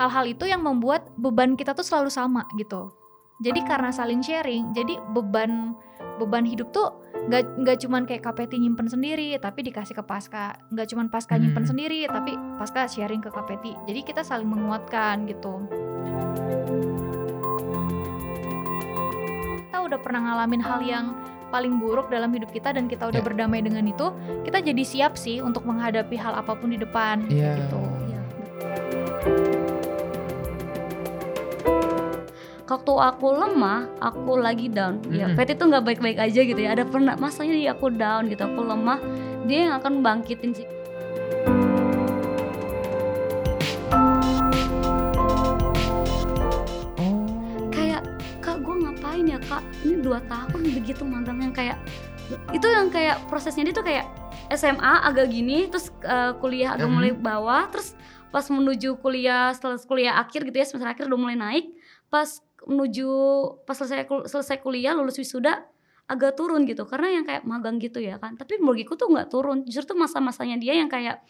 hal-hal itu yang membuat beban kita tuh selalu sama gitu jadi karena saling sharing jadi beban beban hidup tuh nggak nggak cuman kayak KPT nyimpen sendiri tapi dikasih ke Pasca nggak cuman Pasca nyimpen Hmm. sendiri tapi Pasca sharing ke KPT jadi kita saling menguatkan gitu kita udah pernah ngalamin hal yang paling buruk dalam hidup kita dan kita udah Ya. berdamai dengan itu kita jadi siap sih untuk menghadapi hal apa pun di depan Iya. gitu Waktu aku lemah, aku lagi down. Ya, Mm-mm. Peti tuh nggak baik-baik aja gitu ya. Ada pernah masanya dia aku down gitu, aku lemah. Dia yang akan bangkitin sih. Oh. Kayak kak gue ngapain ya kak? Ini dua tahun begitu magang yang kayak itu yang kayak prosesnya dia tuh kayak SMA agak gini, terus eh, kuliah agak mulai bawah, terus pas menuju kuliah setelah kuliah akhir gitu ya semester akhir udah mulai naik, pas menuju pas selesai kul- selesai kuliah lulus wisuda agak turun gitu. Karena yang kayak magang gitu ya kan. Tapi bagiku tuh nggak turun. Justru tuh masa-masanya dia yang kayak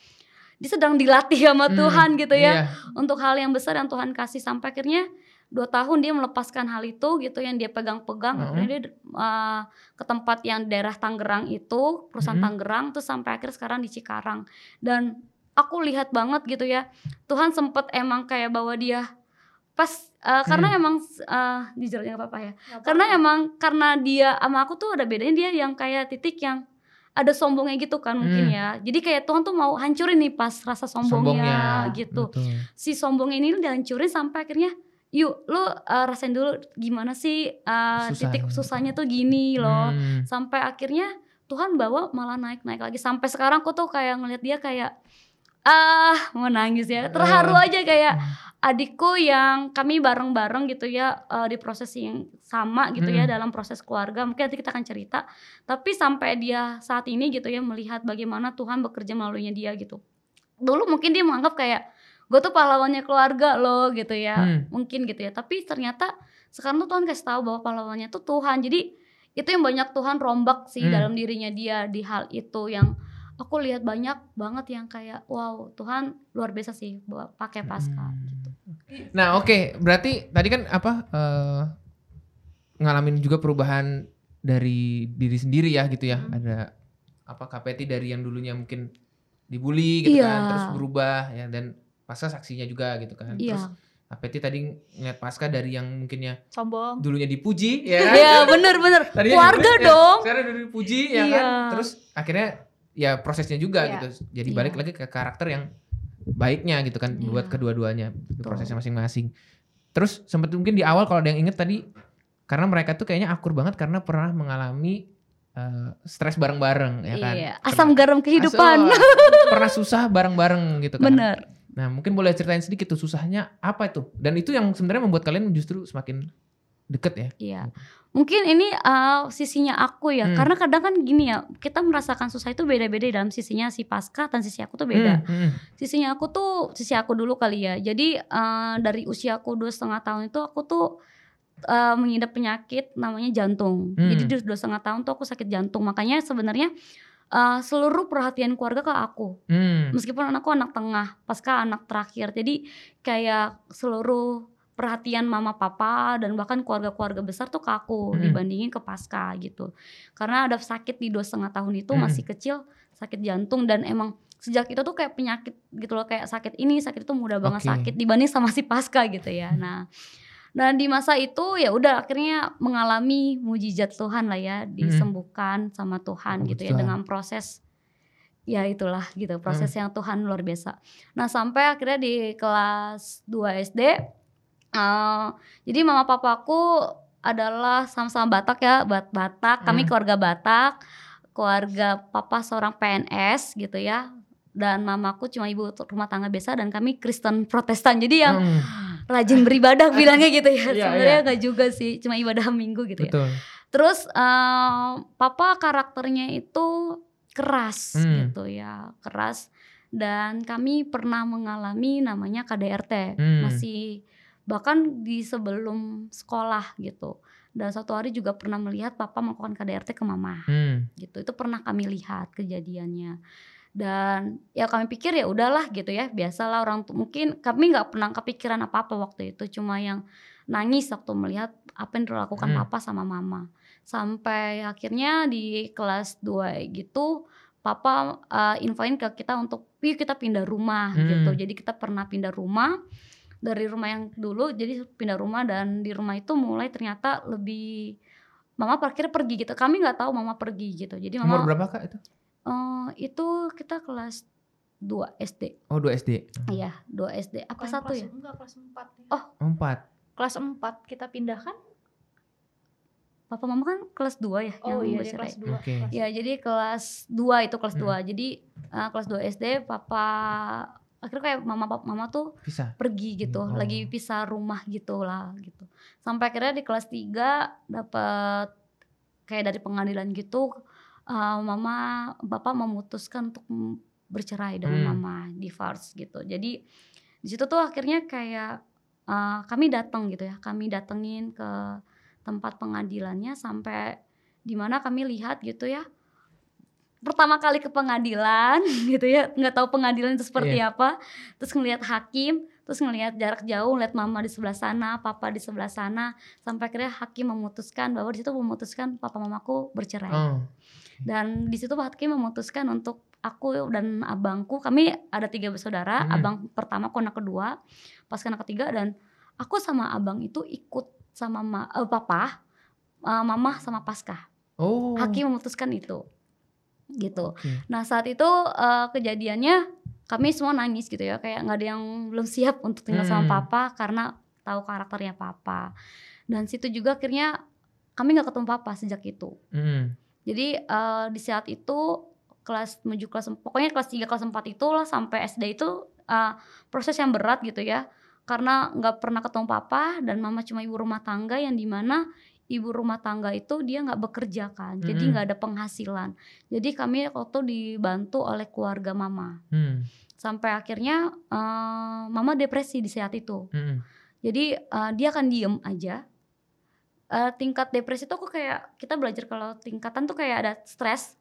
dia sedang dilatih sama Hmm, Tuhan gitu ya. iya. untuk hal yang besar yang Tuhan kasih. Sampai akhirnya dua tahun dia melepaskan hal itu gitu yang dia pegang-pegang. Mhm. akhirnya dia uh, ke tempat yang daerah Tangerang itu perusahaan Mhm. Tangerang. Terus sampai akhir sekarang di Cikarang. Dan aku lihat banget gitu ya. Tuhan sempet emang kayak bawa dia pas uh, karena Hmm. emang uh, jujur aja nggak apa-apa ya karena emang karena dia sama aku tuh ada bedanya dia yang kayak titik yang ada sombongnya gitu kan mungkin Hmm. ya jadi kayak Tuhan tuh mau hancurin nih pas rasa sombongnya, gitu Betul. si sombongnya ini dihancurin sampai akhirnya yuk lu uh, rasain dulu gimana sih uh, Susah. titik susahnya tuh gini loh Hmm. sampai akhirnya Tuhan bawa malah naik naik lagi sampai sekarang aku tuh kayak ngeliat dia kayak ah mau nangis ya terharu Eh. aja kayak adikku yang kami bareng-bareng gitu ya uh, di proses yang sama gitu ya Hmm. dalam proses keluarga mungkin nanti kita akan cerita tapi sampai dia saat ini gitu ya melihat bagaimana Tuhan bekerja melaluinya dia gitu dulu mungkin dia menganggap kayak gue tuh pahlawannya keluarga loh gitu ya Hmm. mungkin gitu ya tapi ternyata sekarang tuh Tuhan kasih tahu bahwa pahlawannya tuh Tuhan jadi itu yang banyak Tuhan rombak sih Hmm. dalam dirinya dia di hal itu yang aku lihat banyak banget yang kayak wow Tuhan luar biasa sih pakai pasca Hmm. gitu. Nah oke, berarti tadi kan apa eh, ngalamin juga perubahan dari diri sendiri ya gitu ya. Hmm. Ada apa KPT dari yang dulunya mungkin dibully gitu Iya. kan, terus berubah ya dan pasca saksinya juga gitu kan. Iya. Terus KPT tadi ngeliat pasca dari yang mungkinnya sombong dulunya dipuji ya kan. Iya bener-bener Tadinya keluarga ya, dong. Sekarang udah dipuji ya Iya. kan. Terus akhirnya ya prosesnya juga Iya. gitu. Jadi Iya. balik lagi ke karakter yang baiknya gitu kan Iya. buat kedua-duanya prosesnya masing-masing. Terus sempat mungkin di awal kalau ada yang inget tadi karena mereka tuh kayaknya akur banget karena pernah mengalami eh, stres bareng-bareng ya kan. Iya, Pernah- asam garam kehidupan. Asal, pernah susah bareng-bareng gitu kan. Bener. Nah, mungkin boleh ceritain sedikit tuh susahnya apa itu? Dan itu yang sebenarnya membuat kalian justru semakin deket ya. Iya. Mungkin ini uh, sisinya aku ya. Hmm. Karena kadang kan gini ya, kita merasakan susah itu beda-beda dalam sisinya si Pasca dan sisi aku tuh beda. Hmm, hmm. Sisinya aku tuh sisi aku dulu kali ya. Jadi uh, dari usiaku dua setengah tahun itu aku tuh uh, mengidap penyakit namanya jantung. Hmm. Jadi di dua setengah tahun tuh aku sakit jantung. Makanya sebenarnya uh, seluruh perhatian keluarga ke aku. Hmm. Meskipun anakku anak tengah, pasca anak terakhir. Jadi kayak seluruh perhatian mama papa dan bahkan keluarga-keluarga besar tuh ke aku Hmm. dibandingin ke pasca gitu. Karena ada sakit di dua setengah tahun itu Hmm. masih kecil sakit jantung dan emang sejak itu tuh kayak penyakit gitu loh kayak sakit ini sakit itu mudah banget Oke. sakit dibanding sama si pasca gitu ya. Nah dan di masa itu ya udah akhirnya mengalami mujizat Tuhan lah ya disembuhkan sama Tuhan Oh, gitu ya dengan proses ya itulah gitu proses yang Tuhan luar biasa. Nah sampai akhirnya di kelas 2 SD, eh, jadi mama papaku adalah sama-sama Batak ya, Bat Batak. Kami Hmm. keluarga Batak, keluarga papa seorang PNS gitu ya. Dan mamaku cuma ibu rumah tangga biasa dan kami Kristen Protestan. Jadi yang Hmm, rajin beribadah bilangnya gitu ya. Iya, Sebenarnya iya. enggak juga sih, cuma ibadah minggu gitu ya. betul. Terus eh, papa karakternya itu keras Hmm. gitu ya, keras. Dan kami pernah mengalami namanya KDRT, Hmm. masih bahkan di sebelum sekolah gitu. Dan satu hari juga pernah melihat papa melakukan KDRT ke mama Hmm. gitu. Itu pernah kami lihat kejadiannya. dan ya kami pikir ya udahlah gitu ya biasalah orang tuh mungkin kami nggak pernah kepikiran apa apa waktu itu cuma yang nangis waktu melihat apa yang dilakukan Hmm. papa sama mama sampai akhirnya di kelas 2 gitu papa uh, infoin ke kita untuk yuk kita pindah rumah Hmm. gitu jadi kita pernah pindah rumah dari rumah yang dulu jadi pindah rumah dan di rumah itu mulai ternyata lebih mama akhirnya pergi gitu kami nggak tahu mama pergi gitu jadi Umur mama berapa kak itu? eh, itu kita kelas 2 SD Oh 2 SD. iya 2 SD apa Bukan satu kelas, ya Enggak, kelas 4 ya. Oh. Empat. Kelas 4 kita pindah kan? papa mama kan kelas 2 ya Oh iya, dia bercerai. kelas 2. Oke. ya jadi kelas 2 itu kelas Hmm. 2 jadi eh, kelas 2 SD papa akhirnya kayak mama papa mama tuh Bisa. pergi gitu Oh. lagi pisah rumah gitu lah gitu sampai akhirnya di kelas 3 dapat kayak dari pengadilan gitu eh, mama bapak memutuskan untuk bercerai dengan Hmm. mama divorce gitu jadi di situ tuh akhirnya kayak eh, kami datang gitu ya kami datengin ke tempat pengadilannya sampai di mana kami lihat gitu ya pertama kali ke pengadilan gitu ya. Nggak tahu pengadilan itu seperti apa. Terus ngelihat hakim terus ngelihat jarak jauh lihat mama di sebelah sana papa di sebelah sana. Sampai akhirnya hakim memutuskan bahwa di situ memutuskan papa mamaku bercerai. Oh. dan di situ hakim memutuskan untuk aku dan abangku kami ada tiga bersaudara Hmm. abang pertama aku anak kedua pas anak ketiga dan aku sama abang itu ikut sama ma, eh, papa eh, mama sama pasca Oh. hakim memutuskan itu gitu Oke. Nah saat itu eh, kejadiannya kami semua nangis gitu ya kayak nggak ada yang belum siap untuk tinggal sama Hmm. papa karena tahu karakternya papa. Dan situ juga akhirnya kami nggak ketemu papa sejak itu. Mm. Jadi eh, di saat itu kelas menuju kelas pokoknya kelas 3 kelas 4 itu lah sampai SD itu eh, proses yang berat gitu ya. Karena nggak pernah ketemu papa dan mama cuma ibu rumah tangga yang di mana ibu rumah tangga itu dia nggak bekerja kan, jadi Mm-mm. nggak ada penghasilan. Jadi kami waktu dibantu oleh keluarga mama. Mm. Sampai akhirnya eh, mama depresi di saat itu. Mm. Jadi eh, dia akan diem aja. Eh, tingkat depresi itu aku kayak kita belajar kalau tingkatan tuh kayak ada stres,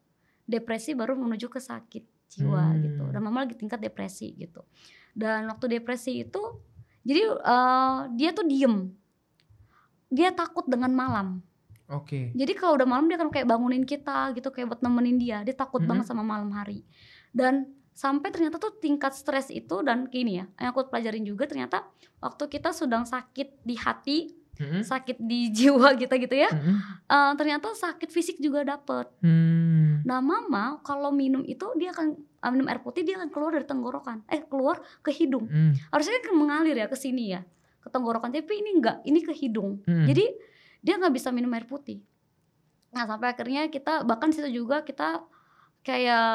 depresi baru menuju ke sakit jiwa Hmm. gitu. Dan mama lagi tingkat depresi gitu. Dan waktu depresi itu, jadi eh, dia tuh diem. Dia takut dengan malam. Oke. Jadi kalau udah malam dia akan kayak bangunin kita gitu kayak buat nemenin dia. Dia takut Mhm. banget sama malam hari. Dan sampai ternyata tuh tingkat stres itu dan gini ya, yang aku pelajarin juga ternyata waktu kita sedang sakit di hati, Mm. sakit di jiwa kita gitu ya, Mm. eh, ternyata sakit fisik juga dapet. Mm. Nah mama kalau minum itu dia akan eh, minum air putih dia akan keluar dari tenggorokan, eh keluar ke hidung. Mm. Harusnya kan mengalir ya ke sini ya, ke tenggorokan. Tapi ini enggak, ini ke hidung. Mm. Jadi dia nggak bisa minum air putih. Nah sampai akhirnya kita bahkan situ juga kita kayak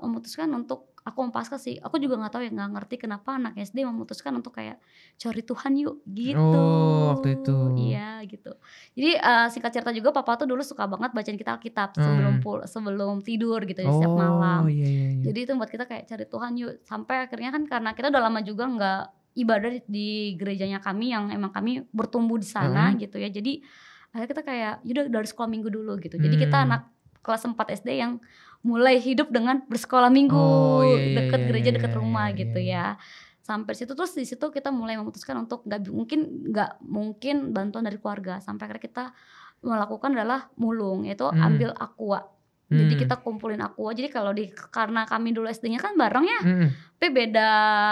memutuskan untuk aku mau pasca sih. Aku juga nggak tahu ya nggak ngerti kenapa anak SD memutuskan untuk kayak cari Tuhan yuk gitu. Oh, waktu itu. Iya gitu. Jadi eh, singkat cerita juga papa tuh dulu suka banget bacain kita Alkitab sebelum Hmm. pul sebelum tidur gitu ya, oh, setiap malam. iya iya iya. Jadi itu buat kita kayak cari Tuhan yuk. Sampai akhirnya kan karena kita udah lama juga nggak ibadah di, di gerejanya kami yang emang kami bertumbuh di sana Mhm. gitu ya. Jadi akhirnya kita kayak yaudah dari sekolah minggu dulu gitu. Jadi kita Hmm. anak kelas 4 SD yang mulai hidup dengan bersekolah minggu Oh, iya, iya, deket iya, gereja iya, deket iya, rumah iya, gitu iya. ya. Sampai situ terus di situ kita mulai memutuskan untuk nggak mungkin nggak mungkin bantuan dari keluarga. Sampai akhirnya kita melakukan adalah mulung yaitu Hmm. ambil aqua. Jadi Mm. kita kumpulin aqua. Jadi kalau di karena kami dulu SD-nya kan bareng ya, Mm. tapi beda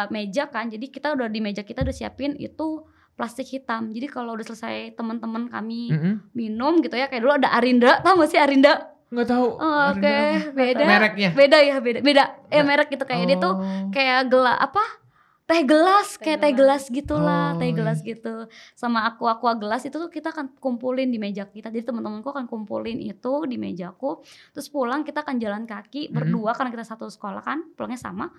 meja kan. Jadi kita udah di meja kita udah siapin itu plastik hitam. Jadi kalau udah selesai teman-teman kami Mm-mm. minum gitu ya, kayak dulu ada Arinda, tahu gak sih Arinda? Nggak tahu. Oh, Oke, apa? beda. Mereknya. Beda ya, beda. Beda. Eh Nah, merek gitu kayak dia tuh Oh. kayak gelas apa? Teh gelas, Teh kayak teh gelas gitulah, Oh, teh gelas iya. gitu. Sama aku aqua gelas itu tuh kita akan kumpulin di meja kita. Jadi teman-temanku akan kumpulin itu di mejaku. Terus pulang kita akan jalan kaki Mm-mm. berdua karena kita satu sekolah kan, pulangnya sama.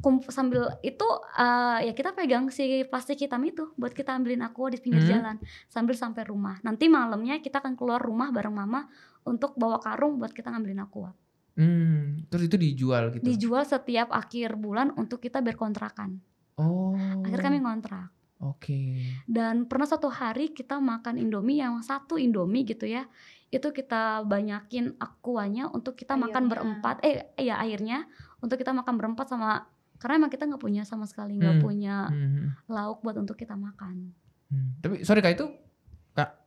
Kump- sambil itu eh, ya kita pegang si plastik hitam itu buat kita ambilin aqua di pinggir Hmm. jalan sambil sampai rumah. Nanti malamnya kita akan keluar rumah bareng mama untuk bawa karung buat kita ngambilin aqua. Hmm, terus itu dijual gitu. Dijual setiap akhir bulan untuk kita berkontrakan. oh. Akhirnya kami ngontrak. Oke. Dan pernah suatu hari kita makan Indomie yang satu Indomie gitu ya. Itu kita banyakin akuanya untuk kita makan Airnya. berempat. Eh ya airnya untuk kita makan berempat sama karena emang kita nggak punya sama sekali nggak Hmm. punya Hmm. lauk buat untuk kita makan Hmm. Tapi sorry kak itu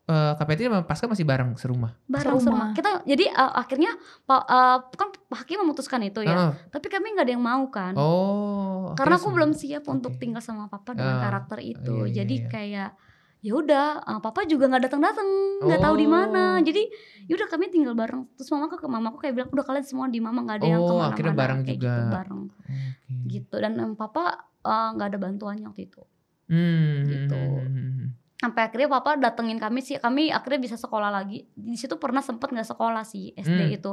kak eh, Peti sama Pasca masih bareng serumah. bareng Serumah. semua kita jadi uh, akhirnya pak uh, kan hakim memutuskan itu ya Ah, tapi kami nggak ada yang mau kan Oh. karena aku belum siap untuk Oke. tinggal sama papa dengan Ah, karakter itu iya, iya, jadi iya. kayak ya udah uh, papa juga nggak datang datang nggak tahu di mana Oh. jadi yaudah kami tinggal bareng terus mama ke mamaku kayak bilang udah kalian semua di mama nggak ada yang Oh, ke mana-mana akhirnya bareng kayak juga. gitu bareng Oke. gitu dan em, papa uh, nggak ada bantuannya waktu itu Hmm. Gitu. hmm, sampai akhirnya papa datengin kami sih. Kami akhirnya bisa sekolah lagi. Di situ pernah sempet nggak sekolah sih SD Hmm. itu.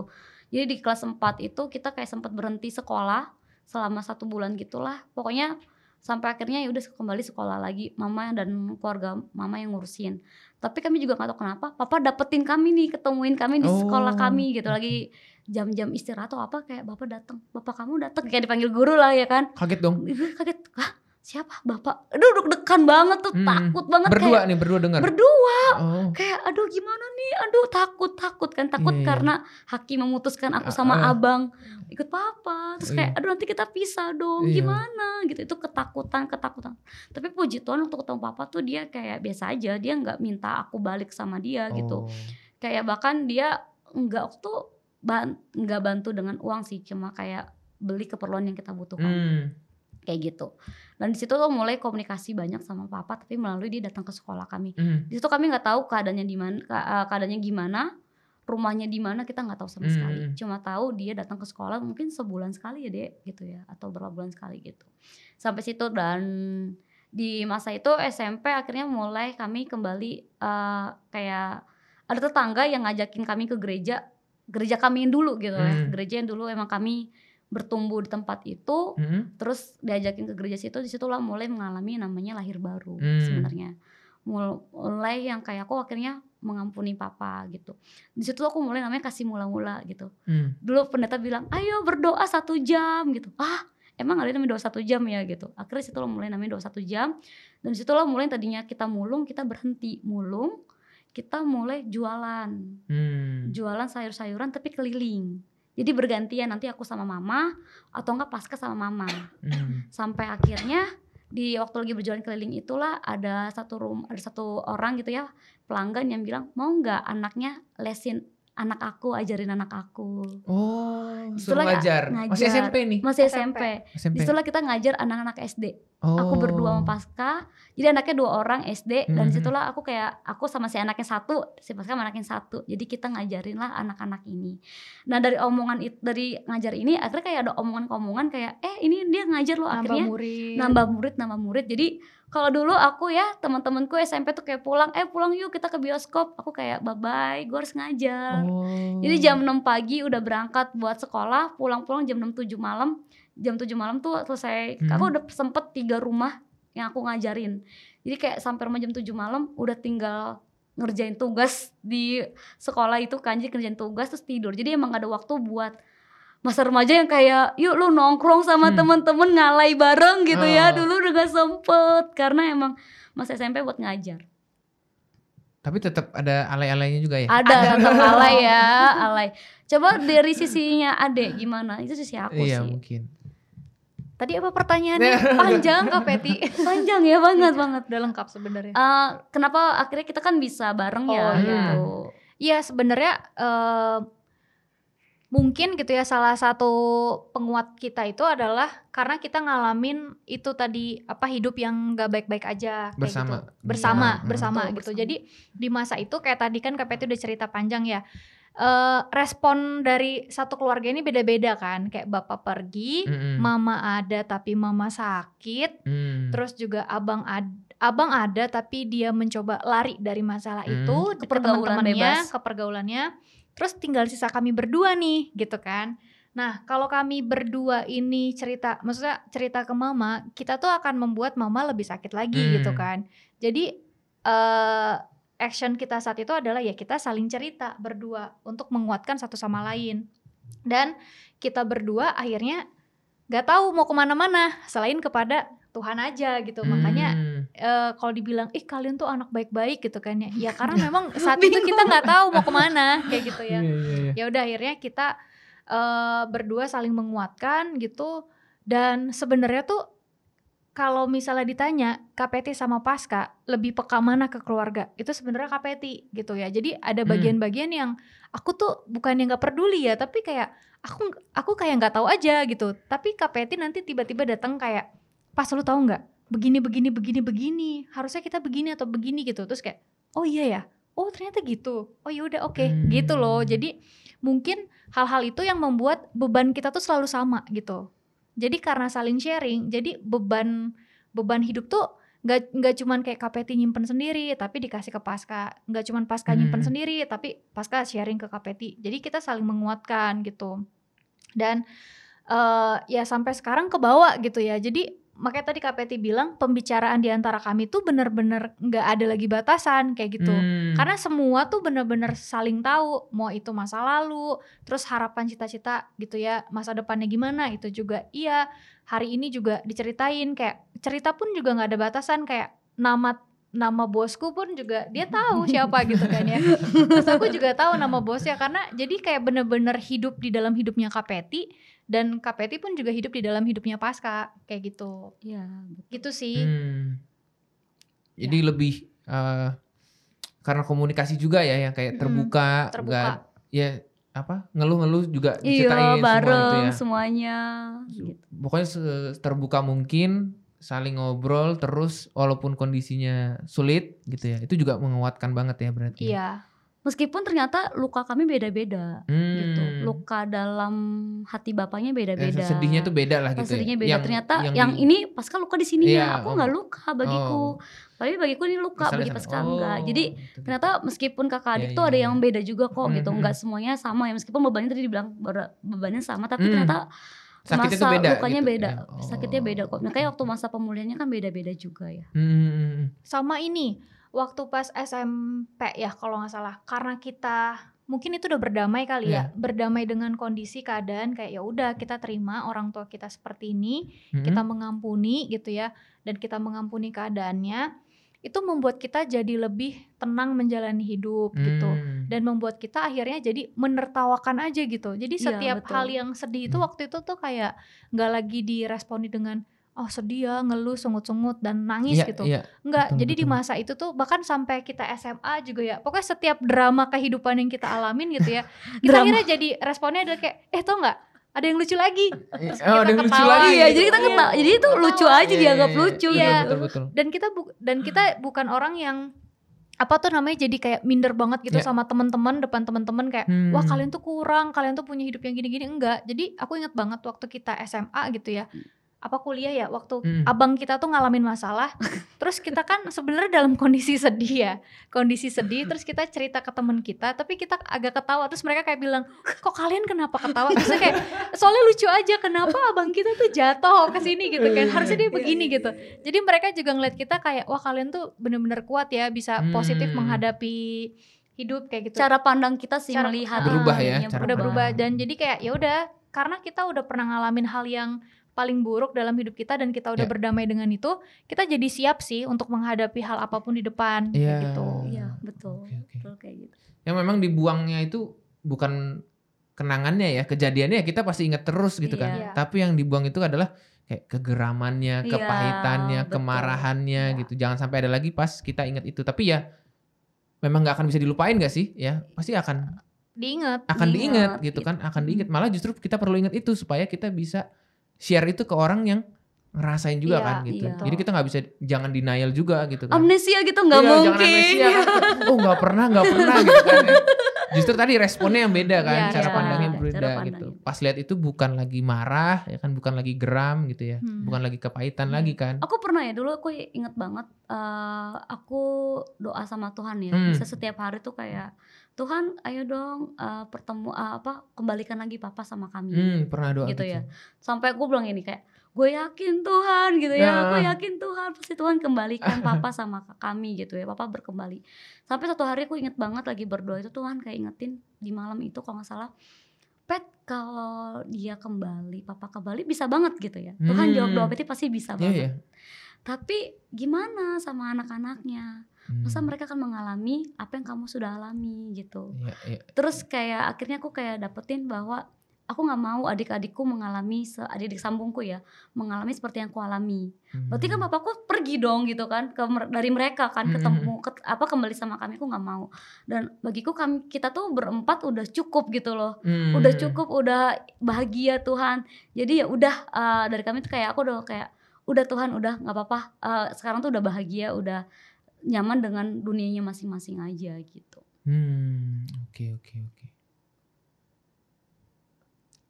Jadi di kelas 4 itu kita kayak sempet berhenti sekolah selama satu bulan gitulah. Pokoknya sampai akhirnya ya udah kembali sekolah lagi. Mama dan keluarga mama yang ngurusin. Tapi kami juga nggak tahu kenapa papa dapetin kami nih ketemuin kami di sekolah Oh, kami gitu. lagi jam-jam istirahat atau apa kayak bapak datang bapak kamu datang kayak dipanggil guru lah ya kan. Kaget dong. Kaget. Ah siapa bapak aduh deg-degan banget tuh Hmm. takut banget Berdua kayak nih, berdua dengar. berdua oh. kayak aduh gimana nih aduh takut takut kan takut Iya, iya. karena hakim memutuskan aku sama ah. abang ikut papa terus Oh, kayak iya. aduh nanti kita pisah dong Iya. gimana gitu itu ketakutan ketakutan tapi puji Tuhan untuk ketemu papa tuh dia kayak biasa aja dia nggak minta aku balik sama dia gitu Oh. kayak bahkan dia nggak tuh ban- nggak bantu dengan uang sih cuma kayak beli keperluan yang kita butuhkan Hmm. kayak gitu dan di situ tuh mulai komunikasi banyak sama papa tapi melalui dia datang ke sekolah kami Hmm. di situ kami nggak tahu keadaannya di mana eh, keadaannya gimana rumahnya di mana kita nggak tahu sama Hmm. sekali cuma tahu dia datang ke sekolah mungkin sebulan sekali ya dek gitu ya atau berapa bulan sekali gitu sampai situ dan di masa itu SMP akhirnya mulai kami kembali eh, kayak ada tetangga yang ngajakin kami ke gereja gereja kami yang dulu gitu ya Hmm. gereja yang dulu emang kami bertumbuh di tempat itu Hmm. terus diajakin ke gereja situ di situlah mulai mengalami namanya lahir baru Hmm. sebenarnya. Mul- mulai yang kayak aku akhirnya mengampuni papa gitu. Di situ aku mulai namanya kasih mula-mula gitu. Hmm. dulu pendeta bilang ayo berdoa satu jam gitu. Ah emang ada namanya doa satu jam ya? gitu. Akhirnya situ mulai namanya doa satu jam. Dan situlah mulai tadinya kita mulung kita berhenti mulung kita mulai jualan. Hmm. jualan sayur-sayuran tapi keliling jadi bergantian nanti aku sama mama atau enggak pasca sama mama Hmm. sampai akhirnya di waktu lagi berjualan keliling itulah ada satu room ada satu orang gitu ya pelanggan yang bilang mau nggak anaknya lesin anak aku ajarin anak aku Oh, Di situlah suruh ngajar. Masih ngajar. SMP nih. masih SMP. SMP SMP. di situlah kita ngajar anak-anak SD oh. aku berdua sama Pasca jadi anaknya dua orang SD dan Mhm. di situlah aku kayak aku sama si anaknya satu si Pasca sama anaknya satu jadi kita ngajarin lah anak-anak ini nah dari omongan itu dari ngajar ini akhirnya kayak ada omongan-omongan kayak eh ini dia ngajar loh nambah akhirnya murid nambah murid nambah murid jadi kalau dulu aku ya teman-temanku SMP tuh kayak pulang eh pulang yuk kita ke bioskop. Aku kayak bye bye gue harus ngajar. Oh. jadi jam 6 pagi udah berangkat buat sekolah pulang-pulang jam 6 7 malam. Jam 7 malam tuh selesai Hmm. aku udah sempet tiga rumah yang aku ngajarin. Jadi kayak sampai rumah jam 7 malam udah tinggal ngerjain tugas di sekolah itu kan jadi kerjain tugas terus tidur. Jadi emang gak ada waktu buat masa remaja yang kayak yuk lu nongkrong sama Hmm. temen-temen ngalai bareng gitu ya. Oh. dulu udah gak sempet karena emang masa SMP buat ngajar. Tapi tetap ada alay-alaynya juga ya. ada tetap alay ya alay. Coba dari sisinya adek gimana? Itu sisi aku iya, sih. mungkin. tadi apa pertanyaannya? Panjang kak Peti. Panjang ya banget banget. Udah lengkap sebenarnya. Eh, kenapa akhirnya kita kan bisa bareng ya Oh, iya. gitu. Iya sebenarnya eh, mungkin gitu ya salah satu penguat kita itu adalah karena kita ngalamin itu tadi apa hidup yang gak baik-baik aja kayak Bersama. gitu. bersama Iya. bersama Betul, gitu bersama. jadi di masa itu kayak tadi kan KPT udah cerita panjang ya Eh, respon dari satu keluarga ini beda-beda kan kayak bapak pergi Mm-mm. mama ada tapi mama sakit Hmm. terus juga abang ad, abang ada tapi dia mencoba lari dari masalah Hmm. itu Ke ke pergaulan teman-temannya bebas. ke pergaulannya terus tinggal sisa kami berdua nih gitu kan. Nah kalau kami berdua ini cerita maksudnya cerita ke mama kita tuh akan membuat mama lebih sakit lagi Hmm. gitu kan. Jadi eh action kita saat itu adalah ya kita saling cerita berdua untuk menguatkan satu sama lain. Dan kita berdua akhirnya nggak tahu mau ke mana-mana selain kepada Tuhan aja gitu. Makanya Eh, kalau dibilang ih kalian tuh anak baik-baik gitu kan ya. Ya karena memang saat itu kita nggak tahu mau ke mana kayak gitu ya. Iya, iya, iya. ya udah akhirnya kita eh, berdua saling menguatkan gitu. Dan sebenarnya tuh kalau misalnya ditanya KPT sama Pasca lebih peka mana ke keluarga? Itu sebenarnya KPT gitu ya. Jadi ada Hmm. bagian-bagian yang aku tuh bukan yang nggak peduli ya tapi kayak aku aku kayak nggak tahu aja gitu. Tapi KPT nanti tiba-tiba datang kayak pas lu tahu nggak begini begini begini begini. Harusnya kita begini atau begini gitu. Terus kayak oh iya ya? Oh ternyata gitu. Oh ya udah oke. Hmm. gitu loh. Jadi mungkin hal-hal itu yang membuat beban kita tuh selalu sama gitu. Jadi karena saling sharing jadi beban beban hidup tuh nggak nggak cuman kayak KPT nyimpen sendiri tapi dikasih ke Pasca nggak cuman Pasca nyimpen Hmm. sendiri tapi Pasca sharing ke KPT jadi kita saling menguatkan gitu. Dan eh ya sampai sekarang kebawa gitu ya. Jadi makanya tadi KPT bilang pembicaraan di antara kami tuh bener-bener nggak ada lagi batasan kayak gitu Hmm. karena semua tuh bener-bener saling tahu mau itu masa lalu terus harapan cita-cita gitu ya masa depannya gimana itu juga iya hari ini juga diceritain kayak cerita pun juga nggak ada batasan kayak nama nama bosku pun juga dia tahu siapa gitu kan ya terus aku juga tahu nama bosnya karena jadi kayak bener-bener hidup di dalam hidupnya Kapeti dan Kapeti pun juga hidup di dalam hidupnya Pasca kayak gitu Iya. gitu sih Hmm. Jadi lebih eh, karena komunikasi juga ya yang kayak terbuka, terbuka. nggak- ya apa ngeluh-ngeluh juga Iya, diceritain semua bareng gitu ya. semuanya. Gitu. Pokoknya terbuka mungkin, saling ngobrol terus walaupun kondisinya sulit gitu ya. Itu juga menguatkan banget ya berarti. ya. iya Meskipun ternyata luka kami beda-beda Hmm. gitu. Luka dalam hati bapaknya Eh, beda-beda. sedihnya tuh beda lah gitu. ya. sedihnya beda. ternyata yang, di- ini Pasca luka di sini Iya, ya. Aku oh. nggak luka bagiku. Oh. Tapi bagiku ini luka, misalnya bagi Pasca enggak. oh, Jadi gitu. ternyata meskipun kakak adik Iya, tuh iya, ada iya. yang beda juga kok gitu. Hmm, Enggak hmm. semuanya sama ya. Meskipun bebannya tadi dibilang bebannya sama, tapi Hmm. ternyata sakitnya masa tuh beda lukanya gitu beda. ya. Oh. Sakitnya beda kok. Makanya waktu masa pemulihannya kan beda-beda juga ya. Hmm, hmm, hmm. sama ini waktu pas SMP ya kalau nggak salah karena kita mungkin itu udah berdamai kali ya berdamai dengan kondisi keadaan kayak ya udah kita terima orang tua kita seperti ini Hmm. kita mengampuni gitu ya dan kita mengampuni keadaannya itu membuat kita jadi lebih tenang menjalani hidup gitu Hmm. Dan membuat kita akhirnya jadi menertawakan aja gitu jadi Iya, setiap betul. hal yang sedih itu Hmm. waktu itu tuh kayak nggak lagi diresponi dengan oh sedih ya ngeluh sungut-sungut dan nangis Iya, gitu iya. Enggak, Betul, jadi di betul. masa itu tuh bahkan sampai kita SMA juga ya. Pokoknya setiap drama kehidupan yang kita alamin gitu ya. Kita akhirnya jadi responnya adalah kayak eh tau nggak ada yang lucu lagi. Terus Oh, ada yang kita lucu ketawa lagi. Iya, gitu. jadi kita Iya. ketawa. Jadi itu lucu aja Iya, dianggap iya, iya. lucu Betul, Iya. betul, betul. Dan kita bu- dan kita bukan orang yang apa tuh namanya jadi kayak minder banget gitu Iya. sama teman-teman depan teman-teman kayak Hmm. wah kalian tuh kurang, kalian tuh punya hidup yang gini-gini enggak. Jadi aku ingat banget waktu kita SMA gitu ya. Apa kuliah ya waktu Hmm. abang kita tuh ngalamin masalah terus kita kan sebenarnya dalam kondisi sedih ya kondisi sedih terus kita cerita ke temen kita tapi kita agak ketawa terus mereka kayak bilang kok kalian kenapa ketawa? Terus saya kayak soalnya lucu aja kenapa abang kita tuh jatuh ke sini? Gitu kan. Harusnya dia begini gitu. jadi mereka juga ngeliat kita kayak wah kalian tuh bener-bener kuat ya bisa positif Hmm. menghadapi hidup kayak gitu. Cara pandang kita sih Cara- melihat Berubah ya, cara udah berubah. dan jadi kayak ya udah karena kita udah pernah ngalamin hal yang paling buruk dalam hidup kita dan kita udah Ya. berdamai dengan itu kita jadi siap sih untuk menghadapi hal apa pun di depan Iya. kayak gitu Iya, betul. Oke, oke. Betul kayak gitu. yang memang dibuangnya itu bukan kenangannya ya kejadiannya ya kita pasti ingat terus gitu kan Iya. tapi yang dibuang itu adalah kayak kegeramannya Iya, kepahitannya betul. kemarahannya Iya. gitu jangan sampai ada lagi pas kita ingat itu tapi ya memang nggak akan bisa dilupain gak sih ya pasti akan diingat akan Diingat, diingat gitu gitu. kan akan diingat malah justru kita perlu ingat itu supaya kita bisa share itu ke orang yang ngerasain juga Iya, kan gitu iya. jadi kita nggak bisa jangan denial juga gitu kan Amnesia gitu nggak Iya, jangan mungkin. amnesia kan. oh nggak pernah nggak pernah gitu kan ya. justru tadi responnya yang beda kan Iya, cara iya. pandangnya Cara berbeda pandangnya. gitu pas lihat itu bukan lagi marah ya kan bukan lagi geram gitu ya Hmm. bukan lagi kepahitan Iya. lagi kan Aku pernah ya dulu aku inget banget eh, aku doa sama Tuhan ya. Hmm. Bisa setiap hari tuh kayak Tuhan ayo dong eh, pertemu eh, apa kembalikan lagi papa sama kami. hmm, pernah doa gitu ya. Sampai aku bilang ini kayak gue yakin Tuhan gitu ya, Nah. aku yakin Tuhan pasti Tuhan kembalikan papa sama kami gitu ya, papa berkembali. Sampai satu hari aku inget banget lagi berdoa itu Tuhan kayak ingetin di malam itu kalau nggak salah, Pet kalau dia kembali, papa kembali bisa banget gitu ya. Tuhan Hmm. jawab doa Peti pasti bisa Iya banget. ya Tapi gimana sama anak-anaknya? Hmm. Masa mereka akan mengalami apa yang kamu sudah alami gitu. Iya, iya. Terus kayak akhirnya aku kayak dapetin bahwa aku nggak mau adik-adikku mengalami adik-adik sambungku ya mengalami seperti yang aku alami berarti kan Hmm. bapakku pergi dong gitu kan ke dari mereka kan Hmm. ketemu ket- apa kembali sama kami aku nggak mau dan bagiku kami kita tuh berempat udah cukup gitu loh Hmm. udah cukup udah bahagia Tuhan jadi ya udah eh, dari kami tuh kayak aku udah kayak udah Tuhan udah nggak apa-apa eh, sekarang tuh udah bahagia udah nyaman dengan dunianya masing-masing aja gitu Hmm, oke oke oke.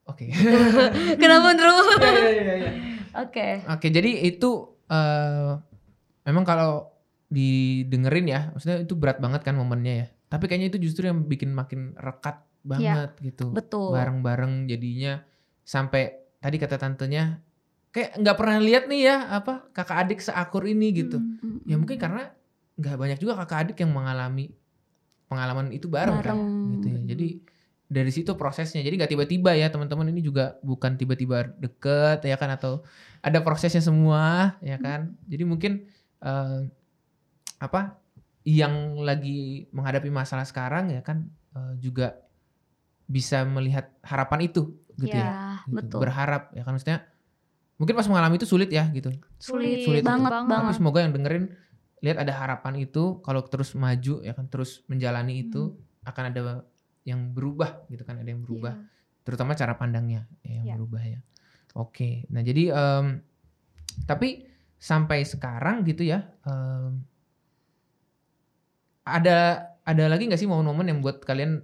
Oke. kenapa Drew Iya, iya, iya. oke Oke, jadi itu eh memang kalau didengerin ya, maksudnya itu berat banget kan momennya ya. Tapi kayaknya itu justru yang bikin makin rekat banget gitu. betul Bareng-bareng jadinya sampai tadi kata tantenya kayak nggak pernah lihat nih ya apa kakak adik seakur ini gitu. Hmm. Mm-mm. Ya mungkin karena nggak banyak juga kakak adik yang mengalami pengalaman itu bareng, kan, Bareng. gitu ya. Jadi dari situ prosesnya. Jadi nggak tiba-tiba ya teman-teman ini juga bukan tiba-tiba deket ya kan atau ada prosesnya semua ya kan. Jadi mungkin eh, apa yang lagi menghadapi masalah sekarang ya kan eh, juga bisa melihat harapan itu gitu ya. ya gitu. betul Berharap ya kan maksudnya mungkin pas mengalami itu sulit ya gitu. sulit, Sulit banget banget. banget Tapi semoga yang dengerin lihat ada harapan itu kalau terus maju ya kan terus menjalani itu akan ada yang berubah gitu kan ada yang berubah Iya. terutama cara pandangnya ya, yang Iya. berubah ya. Oke. Nah, jadi em, tapi sampai sekarang gitu ya em, ada ada lagi nggak sih momen-momen yang buat kalian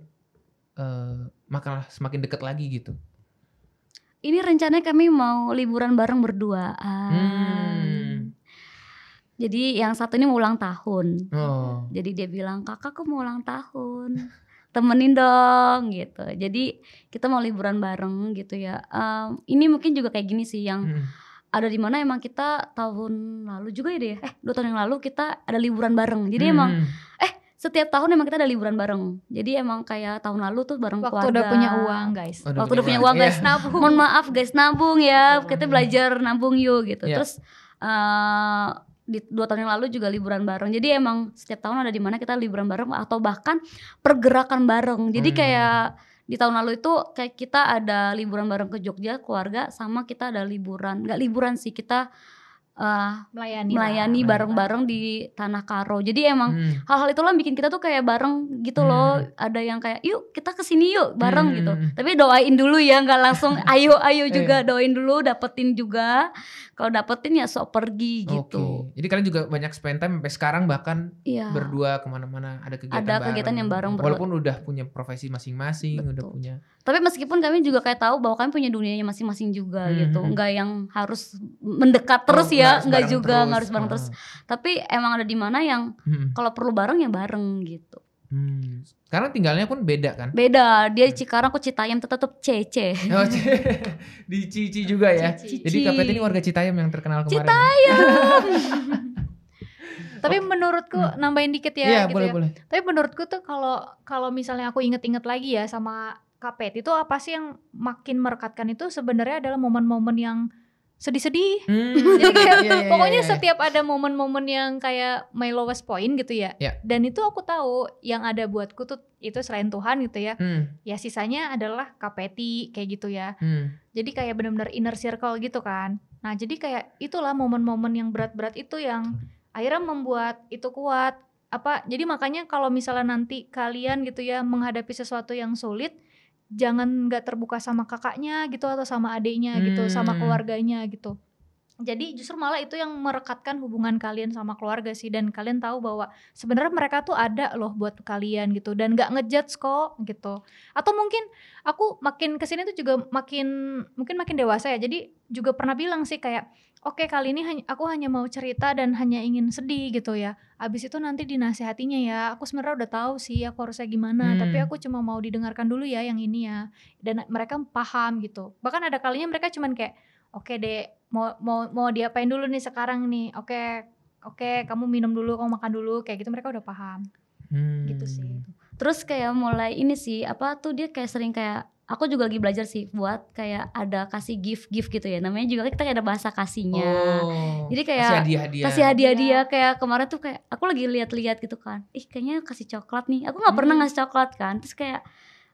eh malah semakin dekat lagi gitu? ini rencananya kami mau liburan bareng berdua Hmm. Jadi yang satu ini mau ulang tahun Oh. Jadi dia bilang kakak aku mau ulang tahun, temenin dong gitu. Jadi kita mau liburan bareng gitu ya. Em, ini mungkin juga kayak gini sih yang Hmm. ada di mana emang kita tahun lalu juga ya deh. Eh dua tahun yang lalu kita ada liburan bareng. Jadi Hmm. emang setiap tahun emang kita ada liburan bareng. Jadi emang kayak tahun lalu tuh bareng Waktu keluarga. udah punya uang guys. Oh, Waktu udah punya uang Iya. guys. Mohon maaf guys nabung ya. Kita belajar nabung yuk gitu. Iya. Terus eh di dua tahun yang lalu juga liburan bareng. Jadi emang setiap tahun ada di mana kita liburan bareng atau bahkan pergerakan bareng. Jadi Hmm. kayak di tahun lalu itu kayak kita ada liburan bareng ke Jogja keluarga sama kita ada liburan nggak liburan sih kita eh, Melayani. melayani bareng-bareng di Tanah Karo. Jadi emang Hmm. hal-hal itulah yang bikin kita tuh kayak bareng gitu loh ada yang kayak yuk kita ke sini yuk bareng Hmm. gitu tapi doain dulu ya nggak langsung ayo ayo juga Iya. doain dulu dapetin juga kalau dapetin ya sok pergi gitu Oke. Jadi kalian juga banyak spend time sampai sekarang bahkan iya berdua ke mana-mana ada kegiatan Ada bareng. kegiatan yang bareng berdua. Walaupun udah punya profesi masing-masing, udah punya. tapi meskipun kami juga kayak tahu bahwa kami punya dunianya masing-masing juga Hmm. gitu nggak yang harus mendekat terus Oh, ya nggak bareng juga nggak harus bareng terus tapi emang ada di mana yang Hmm. kalau perlu bareng ya bareng gitu Hmm. Karena tinggalnya pun beda kan. beda dia Cikarang aku Citayam tetap CC Oh, di Cici juga ya. Cici. Jadi KPT ini warga Citayam yang terkenal kemarin. Citayam Tapi menurutku Hmm. nambahin dikit ya Iya, gitu boleh ya. boleh. Tapi menurutku tuh kalau kalau misalnya aku inget-inget lagi ya sama KPT itu apa sih yang makin merekatkan itu sebenarnya adalah momen-momen yang sedih-sedih. Hmm. Jadi kayak Iya, iya, pokoknya iya, iya. setiap ada momen-momen yang kayak my lowest point gitu ya. Ya. Dan itu aku tahu yang ada buatku tuh itu selain Tuhan gitu ya. Hmm. Ya sisanya adalah KPT kayak gitu ya. Hmm. Jadi kayak benar-benar inner circle gitu kan. Nah, jadi kayak itulah momen-momen yang berat-berat itu yang akhirnya membuat itu kuat. Apa? Jadi makanya kalau misalnya nanti kalian gitu ya menghadapi sesuatu yang sulit, jangan nggak terbuka sama kakaknya gitu atau sama adiknya gitu, sama Hmm. keluarganya gitu. Jadi justru malah itu yang merekatkan hubungan kalian sama keluarga sih dan kalian tahu bahwa sebenarnya mereka tuh ada loh buat kalian gitu dan nggak ngejudge kok gitu. Atau mungkin aku makin ke sini tuh juga makin mungkin makin dewasa ya. Jadi juga pernah bilang sih kayak oke kali ini aku hanya mau cerita dan hanya ingin sedih gitu ya. Abis itu nanti dinasehatinya ya. Aku sebenarnya udah tahu sih aku harusnya gimana. Hmm. Tapi aku cuma mau didengarkan dulu ya yang ini ya. Dan mereka paham gitu. Bahkan ada kalinya mereka cuman kayak oke deh mau mau mau diapain dulu nih sekarang nih. Oke oke kamu minum dulu kamu makan dulu kayak gitu mereka udah paham Hmm. gitu sih. Terus kayak mulai ini sih apa tuh dia kayak sering kayak aku juga lagi belajar sih buat kayak ada kasih gift gift gitu ya namanya juga kita kayak ada bahasa kasihnya Oh. Jadi kayak kasih hadiah-hadiah. kasih hadiah Iya. dia kayak kemarin tuh kayak aku lagi lihat-lihat gitu kan ih kayaknya kasih coklat nih aku nggak pernah Hmm. ngasih coklat kan terus kayak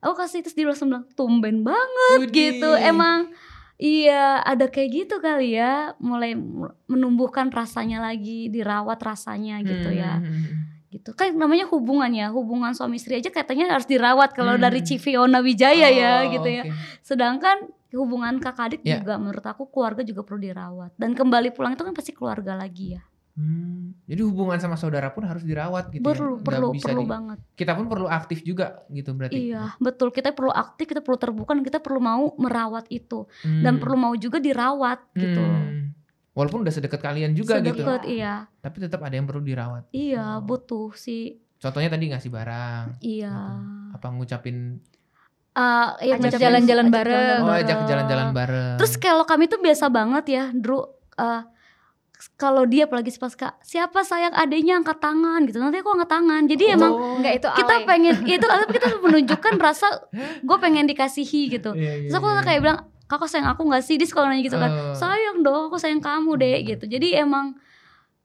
aku kasih terus dia langsung bilang tumben banget Widih. gitu emang iya ada kayak gitu kali ya mulai menumbuhkan rasanya lagi dirawat rasanya gitu ya Hmm, hmm. gitu kan namanya hubungan ya hubungan suami istri aja katanya harus dirawat kalau Hmm. dari Civiona Wijaya ya Oh, gitu ya oke. sedangkan hubungan kakak adik Ya. juga menurut aku keluarga juga perlu dirawat dan kembali pulang itu kan pasti keluarga lagi ya Hmm, jadi hubungan sama saudara pun harus dirawat gitu perlu ya. Perlu bisa perlu di- banget Kita pun perlu aktif juga gitu berarti. iya betul kita perlu aktif kita perlu terbuka dan kita perlu mau merawat itu Hmm. dan perlu mau juga dirawat gitu Hmm. Walaupun udah sedekat kalian juga gitu, Sedekat, iya tapi tetap ada yang perlu dirawat. iya Oh. butuh sih Contohnya tadi ngasih barang, iya apa ngucapin, Eh, iya, Ajak ngucapin- jalan-jalan bareng. oh bareng. ajak jalan-jalan bareng. Terus kalau kami tuh biasa banget ya, Drew. eh, kalau dia apalagi pas kak, siapa sayang adiknya angkat tangan gitu. Nanti aku angkat tangan. Jadi emang Oh, Enggak itu kita Ale. pengen itu tapi kita menunjukkan rasa gue pengen dikasihi gitu. iya, iya, Terus aku iya. kayak bilang, kakak sayang aku nggak sih? Dia suka nanya gitu kan. Oh. Sayang dong, aku sayang kamu deh gitu. Jadi emang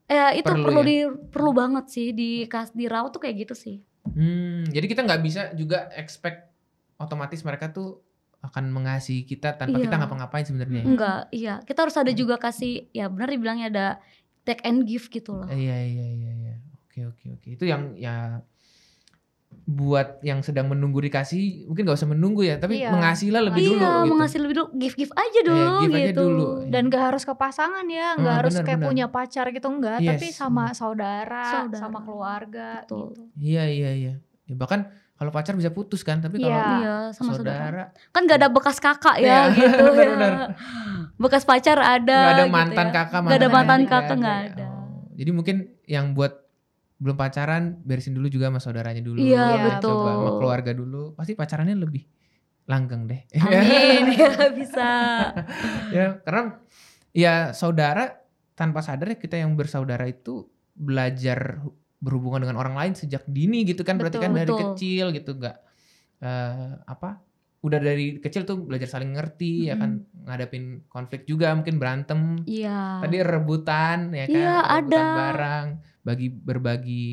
eh, itu Perlu perlu, ya? di perlu banget sih di dirawat tuh kayak gitu sih. Hmm, jadi kita nggak bisa juga expect otomatis mereka tuh akan mengasihi kita tanpa Iya. kita ngapa-ngapain sebenarnya. ya? Enggak, iya. Kita harus Hmm. ada juga kasih ya benar dibilangnya ada take and give gitu loh. Iya iya iya iya. Oke oke oke. Itu yang ya buat yang sedang menunggu dikasih mungkin gak usah menunggu ya, tapi Iya. mengasihilah lebih iya, dulu gitu. mengasih lebih dulu, give give aja dulu Iya, give aja gitu. dulu. dan gak harus ke pasangan ya, nggak Ah, harus benar, kayak benar. punya pacar gitu enggak, Yes, tapi sama saudara, Saudara. sama keluarga Betul. gitu. Iya iya iya. Ya, bahkan kalau pacar bisa putus kan, tapi kalau Iya. Iya, sama saudara. saudara Kan gak ada bekas kakak ya Iya, gitu. benar, ya. benar. Bekas pacar ada. ada gitu mantan ya. kakak, Nggak ada mantan adik, kakak nggak ada. Oh, Jadi mungkin yang buat belum pacaran beresin dulu juga sama saudaranya dulu. Iya, ya, betul. Coba sama keluarga dulu, pasti pacarannya lebih langgeng deh. Amin ya bisa. ya karena ya saudara tanpa sadar ya kita yang bersaudara itu belajar berhubungan dengan orang lain sejak dini gitu kan berarti Betul, kan dari betul. kecil gitu nggak eh, apa udah dari kecil tuh belajar saling ngerti ya kan ngadapin konflik juga mungkin berantem Iya. tadi rebutan ya kan Iya, rebutan ada. barang bagi berbagi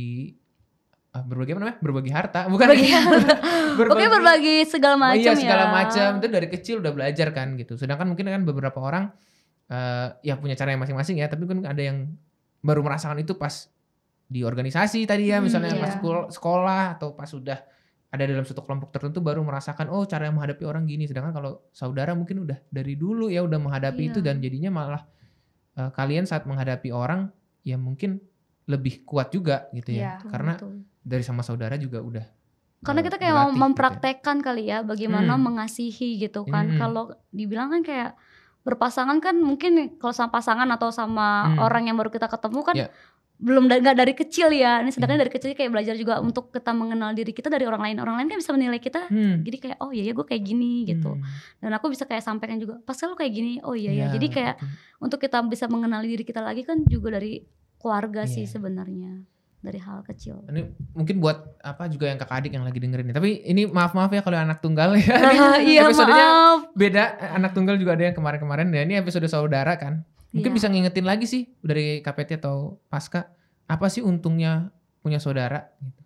ah, berbagi apa namanya berbagi harta bukan Berbagi Pokoknya berbagi segala Oh macam iya ya. segala macam itu dari kecil udah belajar kan gitu. Sedangkan mungkin kan beberapa orang eh ya punya cara yang masing-masing ya, tapi kan ada yang baru merasakan itu pas di organisasi tadi ya, Hmm, misalnya iya. pas sekolah, sekolah atau pas sudah ada dalam suatu kelompok tertentu baru merasakan oh cara menghadapi orang gini. Sedangkan kalau saudara mungkin udah dari dulu ya udah menghadapi Iya. itu dan jadinya malah eh, kalian saat menghadapi orang ya mungkin lebih kuat juga gitu ya. Iya. Betul, Karena betul. dari sama saudara juga udah Karena kita kayak mau gitu ya. mempraktekkan kali ya bagaimana Hmm. mengasihi gitu kan. Hmm. Kalau dibilang kan kayak berpasangan kan mungkin kalau sama pasangan atau sama Hmm. orang yang baru kita ketemu kan Ya. Belum da- nggak dari kecil ya. Ini sedangkan Hmm. dari kecil kayak belajar juga untuk kita mengenal diri kita dari orang lain. Orang lain kan bisa menilai kita. Hmm. Jadi kayak oh iya ya gue kayak gini gitu. Hmm. Dan aku bisa kayak sampaikan juga pas lu kayak gini. Oh iya ya. Iya, Jadi kayak betul. untuk kita bisa mengenali diri kita lagi kan juga dari keluarga sih Iya. sebenarnya. Dari hal kecil. Ini mungkin buat apa juga yang kakak adik yang lagi dengerin nih. Tapi ini maaf maaf ya kalau anak tunggal ya. Ini iya episodenya maaf. beda. Anak tunggal juga ada yang kemarin-kemarin. Ya ini episode saudara kan. Mungkin Iya. bisa ngingetin lagi sih dari KPT atau Pasca. Apa sih untungnya punya saudara? Gitu.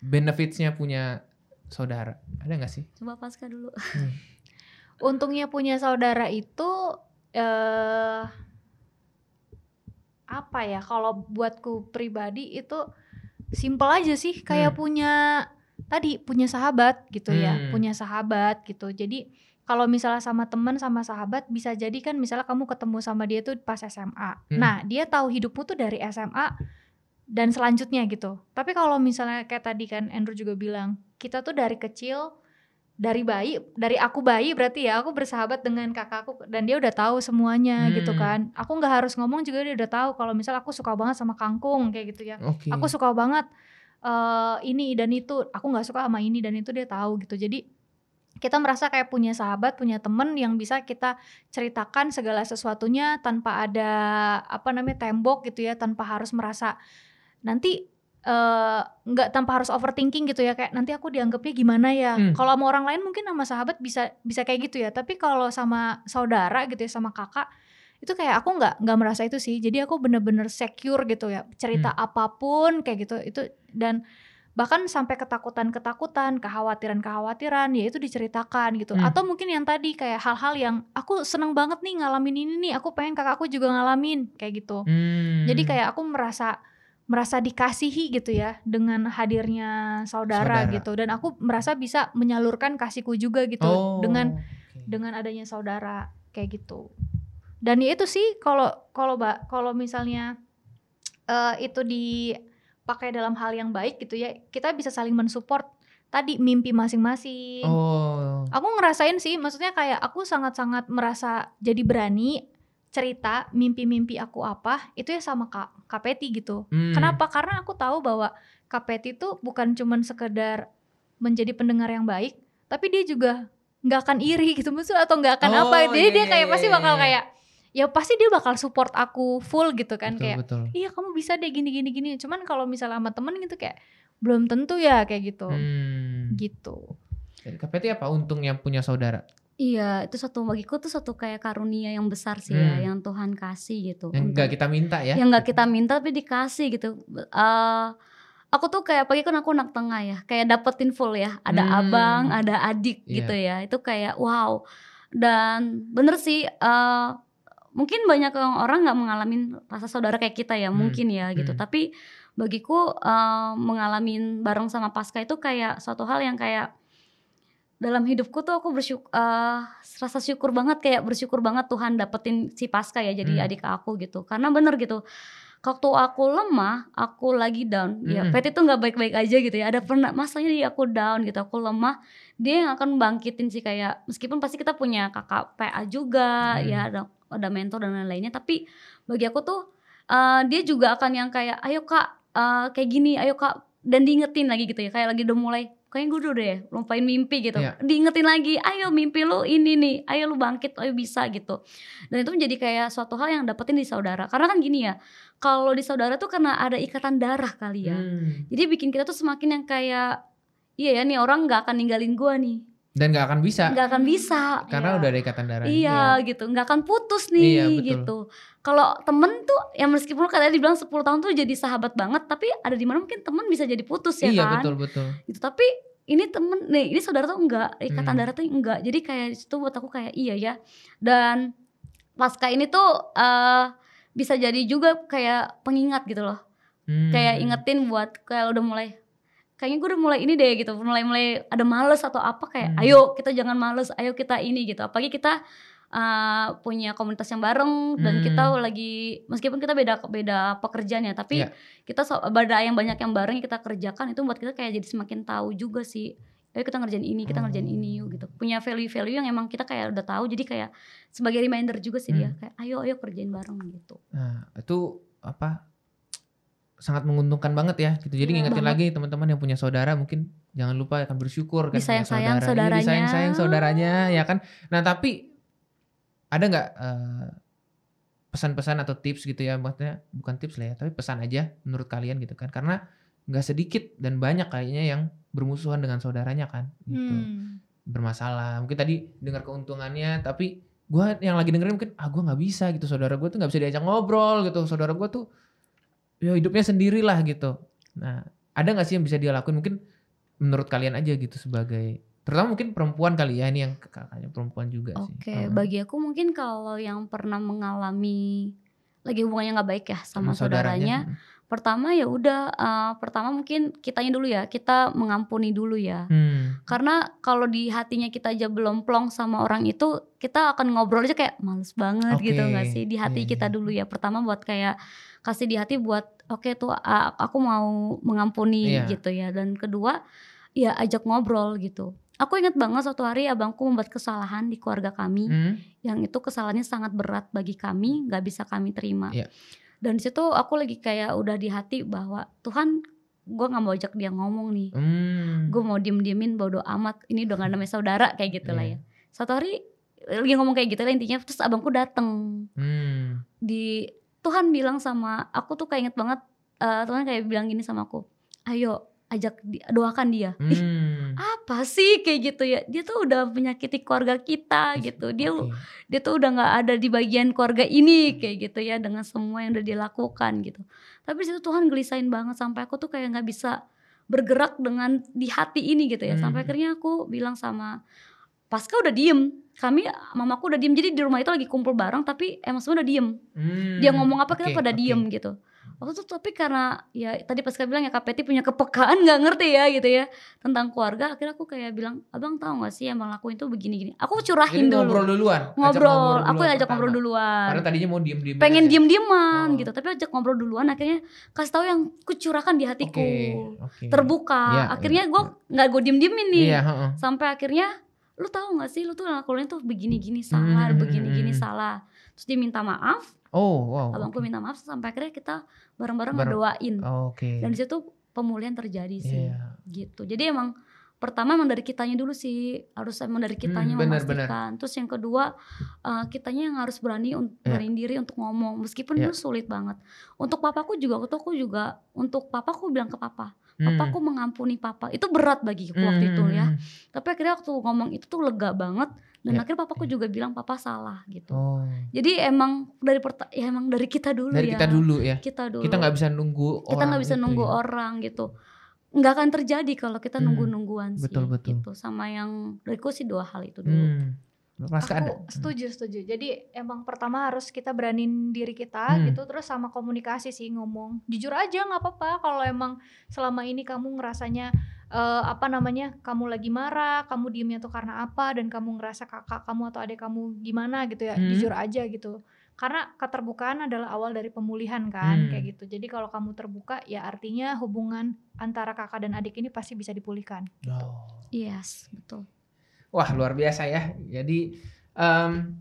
Benefitsnya punya saudara. Ada nggak sih? Coba pasca dulu. Untungnya punya saudara itu eh apa ya? Kalau buatku pribadi itu simple aja sih, kayak Hmm. punya tadi punya sahabat gitu ya, Hmm. punya sahabat gitu. Jadi kalau misalnya sama teman sama sahabat bisa jadi kan misalnya kamu ketemu sama dia tuh pas SMA. Hmm. Nah, dia tahu hidupmu tuh dari SMA dan selanjutnya gitu. Tapi kalau misalnya kayak tadi kan Andrew juga bilang, kita tuh dari kecil dari bayi, dari aku bayi berarti ya aku bersahabat dengan kakakku dan dia udah tahu semuanya gitu Hmm. kan. Aku nggak harus ngomong juga dia udah tahu kalau misal aku suka banget sama kangkung kayak gitu ya. Oke. Aku suka banget eh, ini dan itu. Aku nggak suka sama ini dan itu dia tahu gitu. Jadi kita merasa kayak punya sahabat, punya temen yang bisa kita ceritakan segala sesuatunya tanpa ada apa namanya tembok gitu ya, tanpa harus merasa nanti eh, nggak tanpa harus overthinking gitu ya kayak nanti aku dianggapnya gimana ya. Hmm. Kalau sama orang lain mungkin sama sahabat bisa bisa kayak gitu ya, tapi kalau sama saudara gitu ya sama kakak itu kayak aku nggak nggak merasa itu sih. Jadi aku bener-bener secure gitu ya cerita apa pun kayak gitu itu dan bahkan sampai ketakutan-ketakutan, kekhawatiran-kekhawatiran, ya itu diceritakan gitu. Hmm. Atau mungkin yang tadi kayak hal-hal yang aku seneng banget nih ngalamin ini nih, aku pengen kakakku juga ngalamin kayak gitu. Hmm. Jadi kayak aku merasa merasa dikasihi gitu ya dengan hadirnya saudara, Saudara. gitu dan aku merasa bisa menyalurkan kasihku juga gitu Oh, dengan oke. dengan adanya saudara kayak gitu. Dan ya itu sih kalau kalau Mbak kalau misalnya eh, itu dipakai dalam hal yang baik gitu ya, kita bisa saling mensupport tadi mimpi masing-masing. Oh. Aku ngerasain sih, maksudnya kayak aku sangat-sangat merasa jadi berani cerita mimpi-mimpi aku apa itu ya sama Kak Peti gitu. Hmm. Kenapa? Karena aku tahu bahwa Peti itu bukan cuman sekedar menjadi pendengar yang baik, tapi dia juga nggak akan iri gitu maksudnya atau nggak akan Oh, apa. Jadi iya, dia iya, kayak iya, pasti iya, bakal iya. kayak ya pasti dia bakal support aku full gitu kan betul, kayak betul. iya kamu bisa deh gini gini gini. Cuman kalau misalnya sama temen gitu kayak belum tentu ya kayak gitu. Hmm. Gitu. Jadi KPT apa untungnya punya saudara? Iya, itu satu bagiku tuh satu kayak karunia yang besar sih ya, Hmm. yang Tuhan kasih gitu. Yang enggak kita minta ya? yang nggak kita minta tapi dikasih gitu. Eh aku tuh kayak pagi kan aku anak tengah ya, kayak dapetin full ya. Ada Hmm. abang, ada adik Iya. gitu ya. Itu kayak wow. Dan bener sih, eh mungkin banyak orang nggak mengalami rasa saudara kayak kita ya, Hmm. mungkin ya gitu. Hmm. Tapi bagiku eh mengalami bareng sama Pasca itu kayak suatu hal yang kayak dalam hidupku tuh aku bersyukur rasa syukur banget kayak bersyukur banget Tuhan dapetin si Pasca ya jadi Hmm. adik aku gitu karena bener gitu waktu aku lemah aku lagi down ya Hmm. Peti tuh nggak baik-baik aja gitu ya ada pernah masanya dia aku down gitu aku lemah dia yang akan bangkitin sih kayak meskipun pasti kita punya kakak PA juga Hmm. ya ada ada mentor dan lain-lainnya tapi bagi aku tuh eh, dia juga akan yang kayak ayo kak eh, kayak gini ayo kak dan diingetin lagi gitu ya kayak lagi udah mulai kayaknya gue udah deh lupain mimpi gitu. Iya. diingetin lagi ayo mimpi lu ini nih ayo lu bangkit ayo bisa gitu. Dan itu menjadi kayak suatu hal yang dapetin di saudara. Karena kan gini ya kalau di saudara tuh karena ada ikatan darah kali ya. Hmm. jadi bikin kita tuh semakin yang kayak iya ya nih orang nggak akan ninggalin gua nih Dan nggak akan bisa nggak akan bisa karena Iya. udah ada ikatan darah. Iya gitu, nggak akan putus nih Iya, betul. gitu. Kalau temen tuh yang meskipun katanya dibilang 10 tahun tuh jadi sahabat banget, tapi ada di mana mungkin temen bisa jadi putus ya Iya kan. betul betul. Gitu. Tapi ini temen, nih ini saudara tuh enggak, ikatan Hmm. darah tuh enggak. Jadi kayak di situ buat aku kayak iya ya. Dan pasca ini tuh eh bisa jadi juga kayak pengingat gitu loh. Hmm. Kayak ingetin buat kayak udah mulai kayaknya gue udah mulai ini deh gitu mulai mulai ada males atau apa kayak Hmm. ayo kita jangan males ayo kita ini gitu apalagi kita uh, punya komunitas yang bareng dan Hmm. kita lagi meskipun kita beda beda pekerjaan ya tapi Iya. kita so, ada yang banyak yang bareng yang kita kerjakan itu buat kita kayak jadi semakin tahu juga sih ayo kita ngerjain ini kita ngerjain ini yuk gitu punya value-value yang emang kita kayak udah tahu jadi kayak sebagai reminder juga sih dia Hmm. kayak ayo ayo kerjain bareng gitu Nah, itu apa? Sangat menguntungkan banget ya gitu. Jadi Iya, ngingetin banget. lagi teman-teman yang punya saudara mungkin jangan lupa akan bersyukur kan punya Disayang-sayang saudara. Iya, saudaranya. disayang-sayang saudaranya ya kan. Nah, tapi ada nggak eh, pesan-pesan atau tips gitu ya maksudnya bukan tips lah ya, tapi pesan aja menurut kalian gitu kan. Karena nggak sedikit dan banyak kayaknya yang bermusuhan dengan saudaranya kan gitu. Hmm. Bermasalah. Mungkin tadi dengar keuntungannya tapi gua yang lagi dengerin mungkin ah gua nggak bisa gitu saudara gue tuh nggak bisa diajak ngobrol gitu saudara gue tuh ya hidupnya sendirilah gitu. Nah ada nggak sih yang bisa dia lakuin? Mungkin menurut kalian aja gitu sebagai terutama mungkin perempuan kali ya ini yang kakaknya perempuan juga sih. Oke, bagi aku mungkin kalau yang pernah mengalami lagi hubungannya nggak baik ya sama, saudaranya, pertama ya udah eh, pertama mungkin kitanya dulu ya, kita mengampuni dulu ya. Hmm. Karena kalau di hatinya kita aja belum plong sama orang itu, kita akan ngobrol aja kayak males banget gitu Oke, nggak sih di hati iya, kita iya. dulu ya. Pertama buat kayak kasih di hati buat oke tuh a- aku mau mengampuni Iya. gitu ya. Dan kedua ya ajak ngobrol gitu. Aku ingat banget suatu hari abangku membuat kesalahan di keluarga kami Hmm. yang itu kesalahannya sangat berat bagi kami, nggak bisa kami terima. Iya. Dan di situ aku lagi kayak udah di hati bahwa Tuhan, gue nggak mau ajak dia ngomong nih, Hmm. gue mau diem diemin bodo amat. Ini udah gak namanya saudara kayak gitu lah Iya. ya. Satu hari lagi ngomong kayak gitu lah intinya, terus abangku dateng Hmm. di Tuhan bilang sama aku tuh kayak inget banget, eh, Tuhan kayak bilang gini sama aku, ayo ajak di- doakan dia. Ih, Hmm. apa sih kayak gitu ya? Dia tuh udah menyakiti keluarga kita gitu. Dia Oke. dia tuh udah nggak ada di bagian keluarga ini kayak gitu ya dengan semua yang udah dilakukan gitu tapi situ Tuhan gelisain banget sampai aku tuh kayak nggak bisa bergerak dengan di hati ini gitu ya. Sampai Hmm. akhirnya aku bilang sama Pasca udah diem. Kami mamaku udah diem. Jadi di rumah itu lagi kumpul bareng tapi emang semua udah diem. Hmm, Dia ngomong apa kita oke, pada oke. diem gitu. Waktu itu tapi karena ya tadi Pasca bilang ya KPT punya kepekaan nggak ngerti ya gitu ya tentang keluarga. Akhirnya aku kayak bilang, abang tahu nggak sih yang bang lakuin tuh begini-gini. Aku Jadi curahin dulu. ngobrol duluan. ajak ngobrol, aku duluan yang ajak pertama. ngobrol duluan Karena tadinya mau diem-diem. pengen aja. diem-dieman Oh. gitu tapi ajak ngobrol duluan akhirnya kasih tahu yang kucurahkan di hatiku Oke, oke. terbuka Iya, akhirnya gue nggak gue diem-diemin nih Iya, heeh. sampai akhirnya lu tahu nggak sih lu tuh lakuin tuh begini-gini salah Hmm, begini-gini hmm. salah terus dia minta maaf Oh, wow. abangku minta maaf sampai akhirnya kita bareng-bareng Bareng. ngedoain Oh, Oke. dan di situ pemulihan terjadi sih Iya. gitu jadi emang pertama emang dari kitanya dulu sih harus emang dari kitanya Hmm, benar, memastikan terus yang kedua eh, kitanya yang harus berani untuk Iya. berani diri untuk ngomong meskipun Iya. itu sulit banget untuk papaku juga waktu aku juga untuk papaku bilang ke papa Hmm. papaku mengampuni papa itu berat bagiku waktu itu ya Hmm. tapi akhirnya waktu ngomong itu tuh lega banget dan Iya, akhirnya papaku juga bilang papa salah gitu Oh, jadi emang dari perta- ya emang dari kita dulu dari ya kita dulu ya. kita dulu Kita nggak bisa nunggu kita nggak bisa itu nunggu ya. orang gitu nggak akan terjadi kalau kita Hmm, nunggu nungguan sih betul, betul. gitu sama yang dariku sih dua hal itu dulu Hmm. Pas aku ada. setuju setuju jadi emang pertama harus kita beraniin diri kita Hmm. gitu terus sama komunikasi sih ngomong jujur aja nggak apa-apa kalau emang selama ini kamu ngerasanya eh, apa namanya kamu lagi marah kamu diemnya tuh karena apa dan kamu ngerasa kakak kamu atau adik kamu gimana gitu ya Hmm. jujur aja gitu karena keterbukaan adalah awal dari pemulihan kan Hmm. kayak gitu jadi kalau kamu terbuka ya artinya hubungan antara kakak dan adik ini pasti bisa dipulihkan Oh. yes betul Wah luar biasa ya. Jadi em,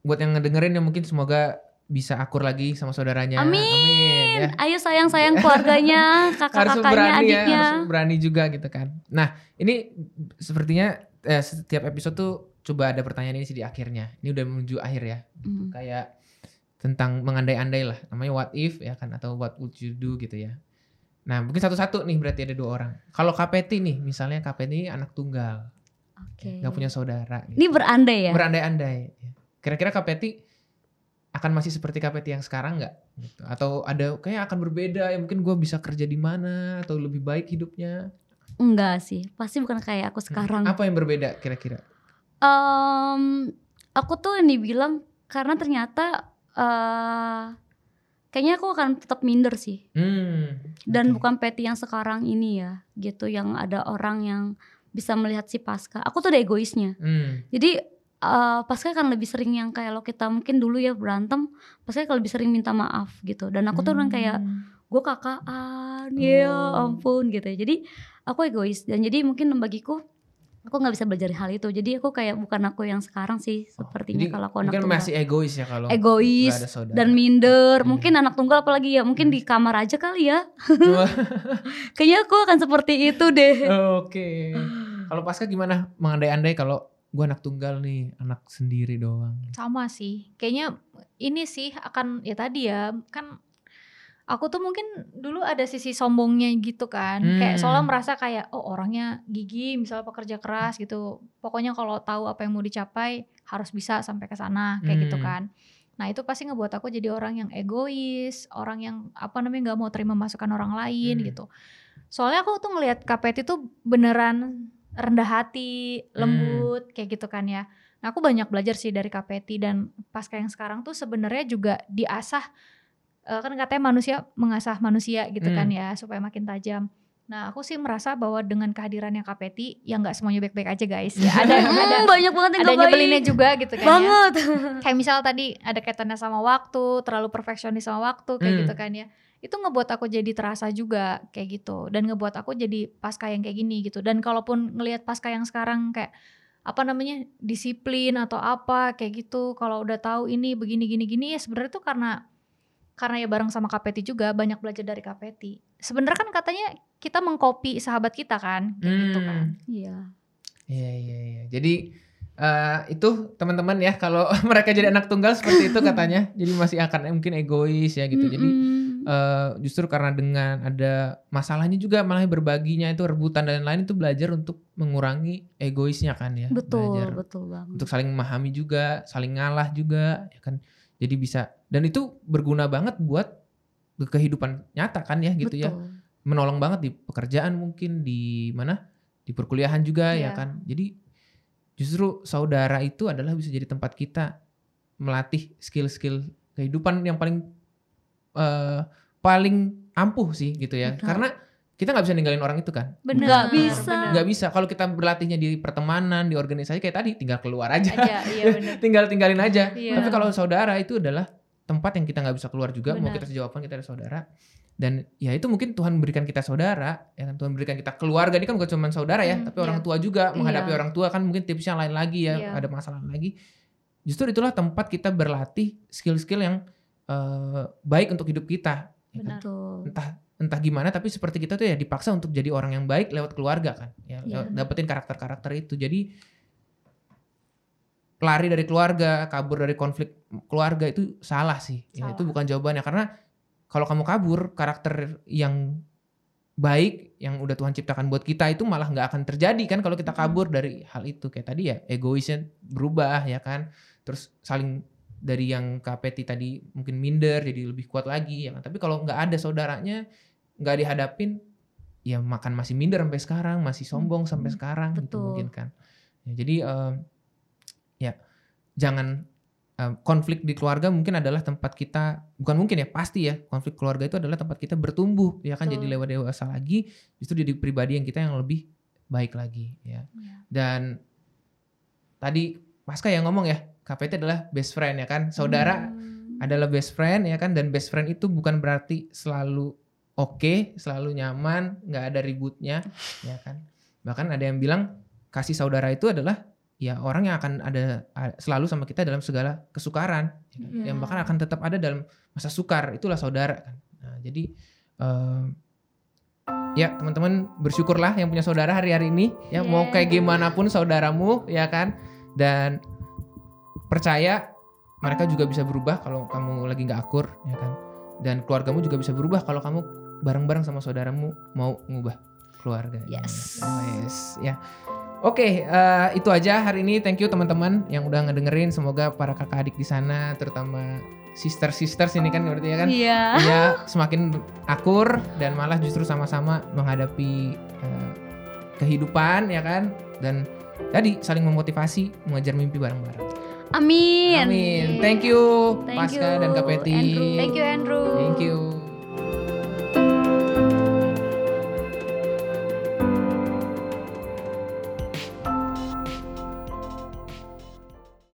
buat yang ngedengerin ya mungkin semoga bisa akur lagi sama saudaranya. Amin. Amin ya. ayo sayang sayang keluarganya kakak-kakaknya berani ya, adiknya harus berani juga gitu kan. Nah ini sepertinya eh, setiap episode tuh coba ada pertanyaan ini sih di akhirnya. Ini udah menuju akhir ya. Hmm. Kayak tentang mengandai-andai lah. Namanya what if ya kan atau what would you do gitu ya. Nah mungkin satu-satu nih berarti ada dua orang. Kalau KPT nih misalnya KPT ini anak tunggal, oke nggak punya saudara. Gitu. ini berandai ya Berandai-andai. Kira-kira KPT akan masih seperti KPT yang sekarang nggak? Gitu. Atau ada kayak akan berbeda ya mungkin gue bisa kerja di mana atau lebih baik hidupnya? enggak sih pasti bukan kayak aku sekarang Apa yang berbeda kira-kira? Em, aku tuh yang dibilang karena ternyata eh kayaknya aku akan tetap minder sih Hmm. dan oke. bukan peti yang sekarang ini ya gitu yang ada orang yang bisa melihat si pasca aku tuh ada egoisnya Hmm. jadi eh pasca kan lebih sering yang kayak lo kita mungkin dulu ya berantem pasca kan lebih sering minta maaf gitu. Dan aku tuh orang kayak Hmm. gue kakaan ya Oh. ampun gitu ya. Jadi aku egois. Dan jadi mungkin bagiku aku nggak bisa belajar hal itu. Jadi aku kayak bukan aku yang sekarang sih Oh, sepertinya jadi kalau aku anak mungkin tunggal. masih egois ya kalau egois dan minder. Hmm. mungkin anak tunggal apalagi ya mungkin Hmm. di kamar aja kali ya. Kayaknya aku akan seperti itu deh. Oke. Kalau pasca gimana? Mengandai-andai kalau gue anak tunggal nih, anak sendiri doang. sama sih kayaknya ini sih akan ya tadi ya kan aku tuh mungkin dulu ada sisi sombongnya gitu kan kayak Hmm. soalnya merasa kayak oh orangnya gigi misalnya pekerja keras gitu pokoknya kalau tahu apa yang mau dicapai harus bisa sampai ke sana kayak gitu Hmm. kan nah itu pasti ngebuat aku jadi orang yang egois orang yang apa namanya nggak mau terima masukan orang lain Hmm. gitu soalnya aku tuh ngelihat KPT tuh beneran rendah hati Hmm. lembut kayak gitu kan ya Nah, aku banyak belajar sih dari KPT dan pasca yang sekarang tuh sebenarnya juga diasah eh, kan katanya manusia mengasah manusia gitu kan Hmm. ya supaya makin tajam. Nah, aku sih merasa bahwa dengan kehadirannya KPT yang nggak semuanya baik-baik aja guys. Ya ada ada Hmm, banyak banget yang ada nyebelinnya juga gitu kan ya. banget Kayak misal tadi ada kaitannya sama waktu, terlalu perfeksionis sama waktu kayak Hmm. gitu kan ya. Itu ngebuat aku jadi terasa juga kayak gitu dan ngebuat aku jadi pasca yang kayak gini gitu. Dan kalaupun ngelihat pasca yang sekarang kayak apa namanya disiplin atau apa kayak gitu kalau udah tahu ini begini gini gini ya sebenarnya tuh karena karena ya bareng sama KPT juga banyak belajar dari KPT sebenarnya kan katanya kita mengcopy sahabat kita kan kayak gitu kan Hmm. iya Iya iya iya. Jadi eh, itu teman-teman ya kalau mereka jadi anak tunggal seperti itu katanya. Jadi masih akan mungkin egois ya gitu. Jadi Mm-mm. eh, justru karena dengan ada masalahnya juga malah berbaginya itu rebutan dan lain-lain itu belajar untuk mengurangi egoisnya kan ya. betul Belajar betul banget untuk saling memahami juga, saling ngalah juga ya kan. Jadi bisa dan itu berguna banget buat kehidupan nyata kan ya gitu ya. betul menolong banget di pekerjaan mungkin di mana di perkuliahan juga ya Iya. kan jadi justru saudara itu adalah bisa jadi tempat kita melatih skill-skill kehidupan yang paling eh, paling ampuh sih gitu ya Betul. karena kita nggak bisa ninggalin orang itu kan Bener. Nggak bisa. nggak bisa kalau kita berlatihnya di pertemanan di organisasi kayak tadi tinggal keluar aja aja iya bener tinggal tinggalin aja Iya. tapi kalau saudara itu adalah tempat yang kita nggak bisa keluar juga mau Benar. kita sejauh apa pun kita ada saudara dan ya itu mungkin Tuhan berikan kita saudara ya kan Tuhan berikan kita keluarga ini kan bukan cuma saudara ya Hmm, tapi orang iya. tua juga menghadapi Iya. orang tua kan mungkin tipsnya lain lagi ya Iya. ada masalah lagi justru itulah tempat kita berlatih skill-skill yang eh, baik untuk hidup kita ya kan? Benar. Entah entah gimana tapi seperti kita tuh ya dipaksa untuk jadi orang yang baik lewat keluarga kan ya Iya, lewat dapetin karakter-karakter itu jadi lari dari keluarga kabur dari konflik keluarga itu salah sih. Ya, Salah. itu bukan jawabannya. Karena kalau kamu kabur karakter yang baik yang udah Tuhan ciptakan buat kita itu malah nggak akan terjadi kan kalau kita kabur dari hal itu. Kayak tadi ya egoisnya berubah ya kan. Terus saling dari yang kapeti tadi mungkin minder jadi lebih kuat lagi ya kan. Tapi kalau nggak ada saudaranya nggak dihadapin ya makan masih minder sampai sekarang masih sombong sampai sekarang gitu Betul. mungkin kan. Ya, jadi em, ya jangan em, konflik di keluarga mungkin adalah tempat kita bukan mungkin ya pasti ya konflik keluarga itu adalah tempat kita bertumbuh ya kan Betul. jadi lewat dewasa lagi justru jadi pribadi yang kita yang lebih baik lagi ya Iya. dan tadi Pasca yang ngomong ya KPT adalah best friend ya kan saudara Hmm. adalah best friend ya kan dan best friend itu bukan berarti selalu oke selalu nyaman nggak ada ributnya ya kan bahkan ada yang bilang kasih saudara itu adalah ya orang yang akan ada selalu sama kita dalam segala kesukaran ya kan? Iya. yang bahkan akan tetap ada dalam masa sukar itulah saudara kan nah, jadi eh, ya teman-teman bersyukurlah yang punya saudara hari-hari ini ya mau Yeah. kayak gimana pun saudaramu ya kan dan percaya mereka juga bisa berubah kalau kamu lagi nggak akur ya kan dan keluargamu juga bisa berubah kalau kamu bareng-bareng sama saudaramu mau ngubah keluarga Yes. yes ya oke eh, itu aja hari ini thank you teman-teman yang udah ngedengerin semoga para kakak adik di sana terutama sister sisters ini kan berarti ya kan Iya. ya semakin akur dan malah justru sama-sama menghadapi eh, kehidupan ya kan dan tadi saling memotivasi mengejar mimpi bareng-bareng. Amin. Amin. Thank you Thank Pasca you, dan Kak Peti. Andrew. thank you Andrew Thank you.